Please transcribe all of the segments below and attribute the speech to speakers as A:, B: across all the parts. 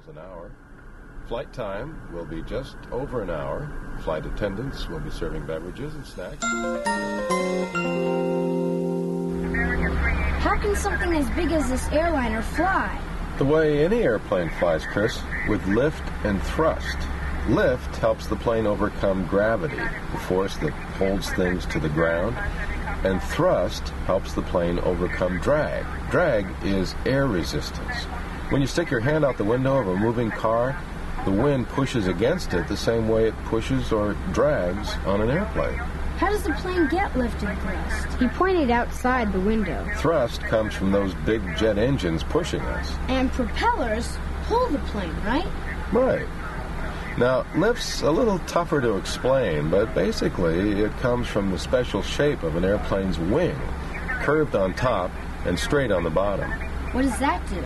A: miles an hour. Flight time will be just over an hour. Flight attendants will be serving beverages and snacks.
B: How can something as big as this airliner fly?
A: The way any airplane flies, Chris, with lift and thrust. Lift helps the plane overcome gravity, the force that holds things to the ground, and thrust helps the plane overcome drag. Drag is air resistance. When you stick your hand out the window of a moving car, the wind pushes against it the same way it pushes or drags on an airplane.
B: How does the plane get lift and thrust?
C: He pointed outside the window.
A: Thrust comes from those big jet engines pushing us.
B: And propellers pull the plane, right?
A: Right. Now, lift's a little tougher to explain, but basically it comes from the special shape of an airplane's wing, curved on top and straight on the bottom.
B: What does that do?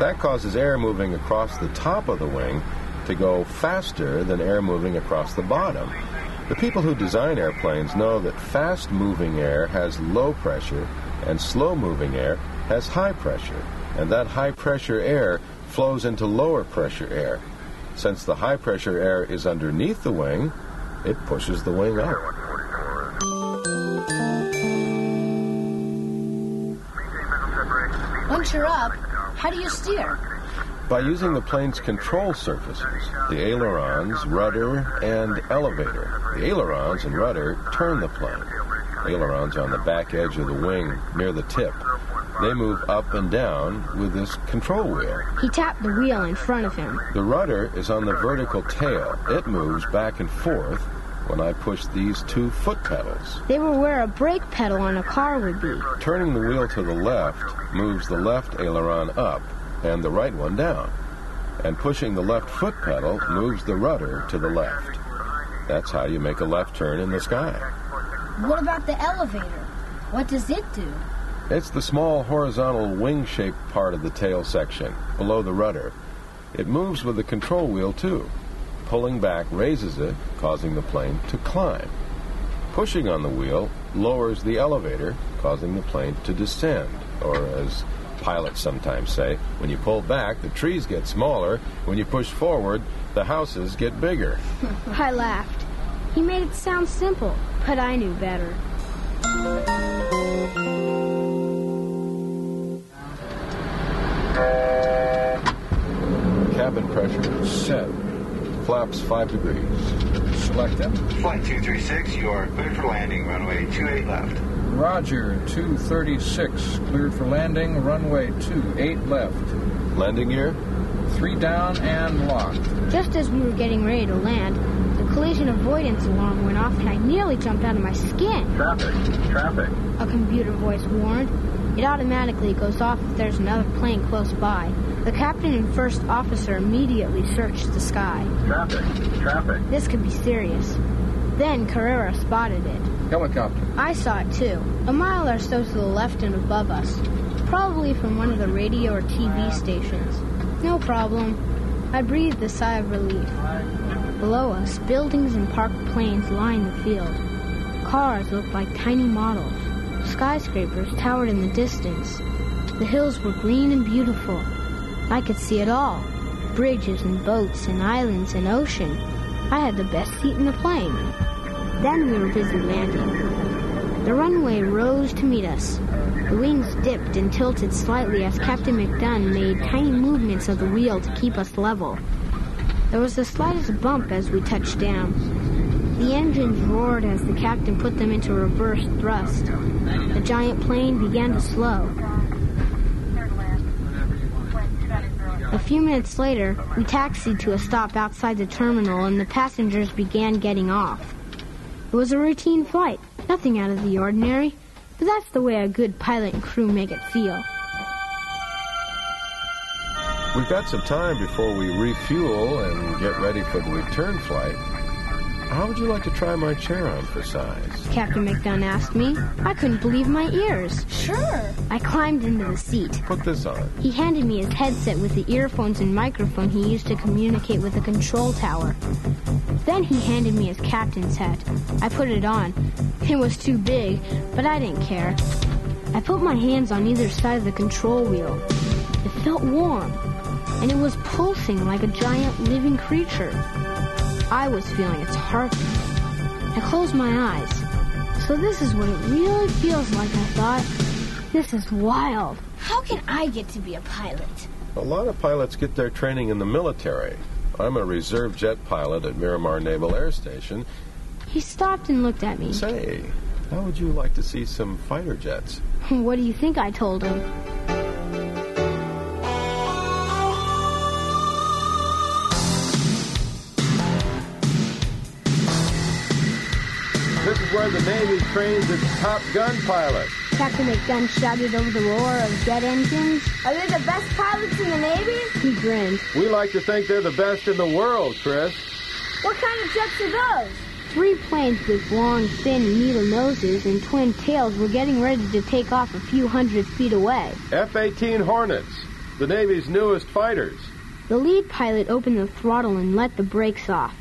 A: That causes air moving across the top of the wing to go faster than air moving across the bottom. The people who design airplanes know that fast moving air has low pressure and slow moving air has high pressure, and that high pressure air flows into lower pressure air. Since the high pressure air is underneath the wing, it pushes the wing up.
B: Once you're up, how do you steer?
A: By using the plane's control surfaces, the ailerons, rudder, and elevator. The ailerons and rudder turn the plane. Ailerons on the back edge of the wing near the tip. They move up and down with this control wheel.
C: He tapped the wheel in front of him.
A: The rudder is on the vertical tail. It moves back and forth when I push these two foot pedals.
C: They were where a brake pedal on a car would be.
A: Turning the wheel to the left moves the left aileron up and the right one down. And pushing the left foot pedal moves the rudder to the left. That's how you make a left turn in the sky.
B: What about the elevator? What does it do?
A: It's the small horizontal wing shaped part of the tail section, below the rudder. It moves with the control wheel too. Pulling back raises it, causing the plane to climb. Pushing on the wheel lowers the elevator, causing the plane to descend, or as pilots sometimes say, when you pull back, the trees get smaller. When you push forward, the houses get bigger.
C: I laughed. He made it sound simple, but I knew better.
A: Cabin pressure set. Flaps 5 degrees.
D: Select them.
E: Flight 236, you are cleared for landing, runway 28 left.
D: Roger, 236, cleared for landing, runway 28 left.
A: Landing gear?
D: Three down and locked.
C: Just as we were getting ready to land, the collision avoidance alarm went off and I nearly jumped out of my skin.
E: Traffic, traffic.
C: A computer voice warned. It automatically goes off if there's another plane close by. The captain and first officer immediately searched the sky.
E: Traffic, traffic.
C: This could be serious. Then Carrera spotted it.
D: Helicopter.
C: I saw it too, a mile or so to the left and above us. Probably from one of the radio or TV stations. No problem. I breathed a sigh of relief. Below us, buildings and parked planes lined the field. Cars looked like tiny models. Skyscrapers towered in the distance. The hills were green and beautiful. I could see it all bridges and boats and islands and ocean. I had the best seat in the plane. Then we were busy landing. The runway rose to meet us. The wings dipped and tilted slightly as Captain McDunn made tiny movements of the wheel to keep us level. There was the slightest bump as we touched down. The engines roared as the captain put them into reverse thrust. The giant plane began to slow. A few minutes later, we taxied to a stop outside the terminal and the passengers began getting off. It was a routine flight, nothing out of the ordinary, but that's the way a good pilot and crew make it feel.
A: We've got some time before we refuel and get ready for the return flight. How would you like to try my chair on for size?
C: Captain McDunn asked me. I couldn't believe my ears.
B: Sure.
C: I climbed into the seat.
A: Put this on.
C: He handed me his headset with the earphones and microphone he used to communicate with the control tower. Then he handed me his captain's hat. I put it on. It was too big, but I didn't care. I put my hands on either side of the control wheel. It felt warm. and it was pulsing like a giant living creature. I was feeling its heartbeat. I closed my eyes. So this is what it really feels like, I thought. This is wild.
B: How can I get to be a pilot?
A: A lot of pilots get their training in the military. I'm a reserve jet pilot at Miramar Naval Air Station.
C: He stopped and looked at me.
A: Say, how would you like to see some fighter jets?
C: What do you think I told him?
A: Where the Navy trains its Top Gun pilots.
C: Captain McDunn shouted over the roar of jet engines.
B: Are they the best pilots in the Navy?
C: He grinned.
A: We like to think they're the best in the world, Chris.
B: What kind of jets are those?
C: Three planes with long, thin needle noses and twin tails were getting ready to take off a few hundred feet away.
A: F 18 Hornets, the Navy's newest fighters.
C: The lead pilot opened the throttle and let the brakes off.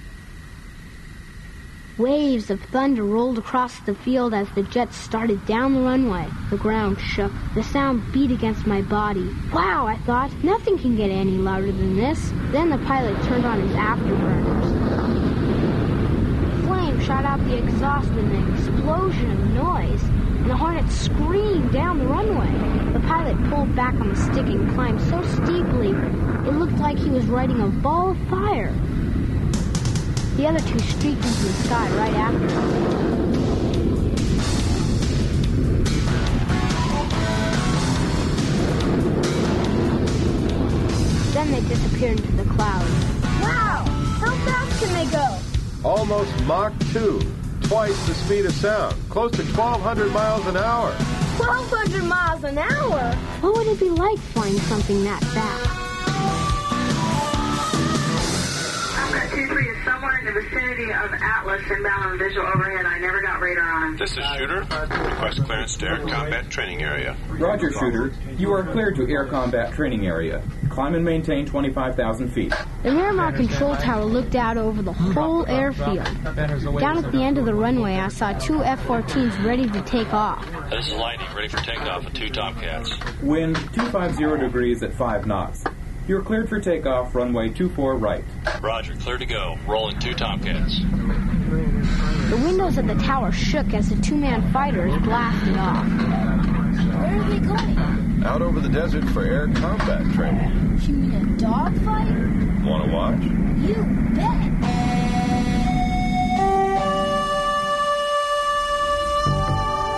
C: Waves of thunder rolled across the field as the jets started down the runway. The ground shook. The sound beat against my body. Wow, I thought, nothing can get any louder than this. Then the pilot turned on his afterburners. Flame shot out the exhaust with an explosion of noise, and the Hornet screamed down the runway. The pilot pulled back on the stick and climbed so steeply it looked like he was riding a ball of fire. The other two streaked into the sky right after him. Then they disappeared into the clouds.
B: Wow! How fast can they go?
A: Almost Mach 2, twice the speed of sound, close to 1,200 miles an hour.
B: 1,200 miles an hour?
C: What would it be like flying something that fast?
F: In the vicinity of Atlas inbound on visual overhead. I never got radar on him.
G: This is Shooter. Request clearance to Air Combat Training Area.
H: Roger, Shooter. You are cleared to Air Combat Training Area. Climb and maintain 25,000 feet.
C: The Miramar control tower looked out over the whole airfield. Down at the end of the runway, I saw two F-14s ready to take off.
G: This is Lightning, ready for takeoff with two Tomcats.
H: Wind 250 degrees at 5 knots. You're cleared for takeoff, runway 24 right.
G: Roger, clear to go. Rolling two Tomcats.
C: The windows of the tower shook as the two-man fighters blasted off.
B: Where are they going?
A: Out over the desert for air combat training.
B: You mean a dogfight?
A: Want to watch?
B: You bet.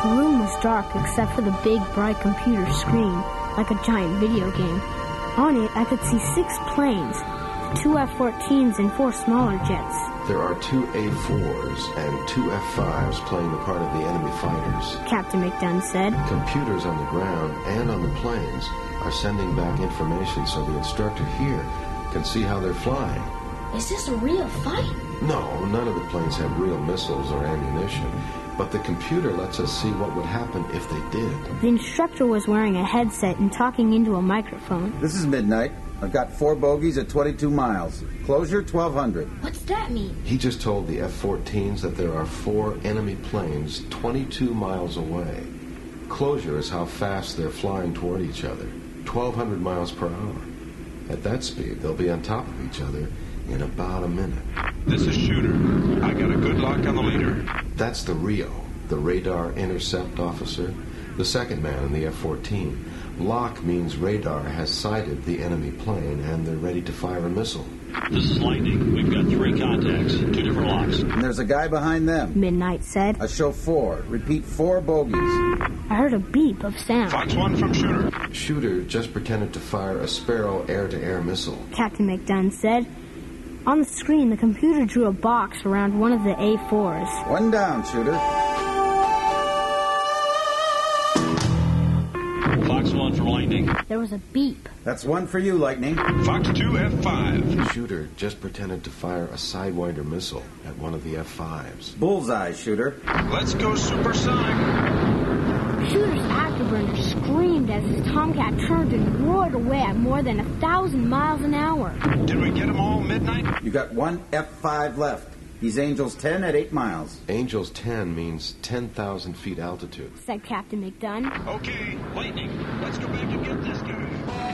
C: The room was dark except for the big, bright computer screen, like a giant video game. On it, I could see six planes, two F-14s and four smaller jets.
I: There are two A4s and two F5s playing the part of the enemy fighters.
C: Captain McDunn said.
I: Computers on the ground and on the planes are sending back information so the instructor here can see how they're flying.
B: Is this a real fight?
I: No, none of the planes have real missiles or ammunition, but the computer lets us see what would happen if they did.
C: The instructor was wearing a headset and talking into a microphone.
J: This is midnight. I've got four bogies at 22 miles. Closure 1200.
B: What's that mean?
I: He just told the F 14s that there are four enemy planes 22 miles away. Closure is how fast they're flying toward each other 1,200 miles per hour. At that speed, they'll be on top of each other in about a minute.
G: This is Shooter. I got a good lock on the leader.
I: That's the Rio, the radar intercept officer, the second man in the F 14. Lock means radar has sighted the enemy plane and they're ready to fire a missile.
G: This is Lightning. We've got three contacts, two different locks.
J: And there's a guy behind them.
C: Midnight said.
J: I show four. Repeat four bogies.
C: I heard a beep of sound.
G: Fox 1 from Shooter.
I: Shooter just pretended to fire a Sparrow air to air missile.
C: Captain McDunn said. On the screen, the computer drew a box around one of the A4s.
J: One down, shooter.
G: Fox 1 from Lightning.
C: There was a beep.
J: That's one for you, Lightning.
G: Fox 2 F5.
I: Shooter just pretended to fire a Sidewinder missile at one of the F5s.
J: Bullseye, shooter.
G: Let's go supersonic.
C: Shooter's afterburner screamed as his Tomcat turned and roared away at more than a thousand miles an hour.
G: Did we get them all midnight?
J: You got one F5 left. He's Angels 10 at 8 miles.
I: Angels 10 means 10,000 feet altitude.
C: Said Captain McDunn.
G: Okay, Lightning. Let's go back and get this guy.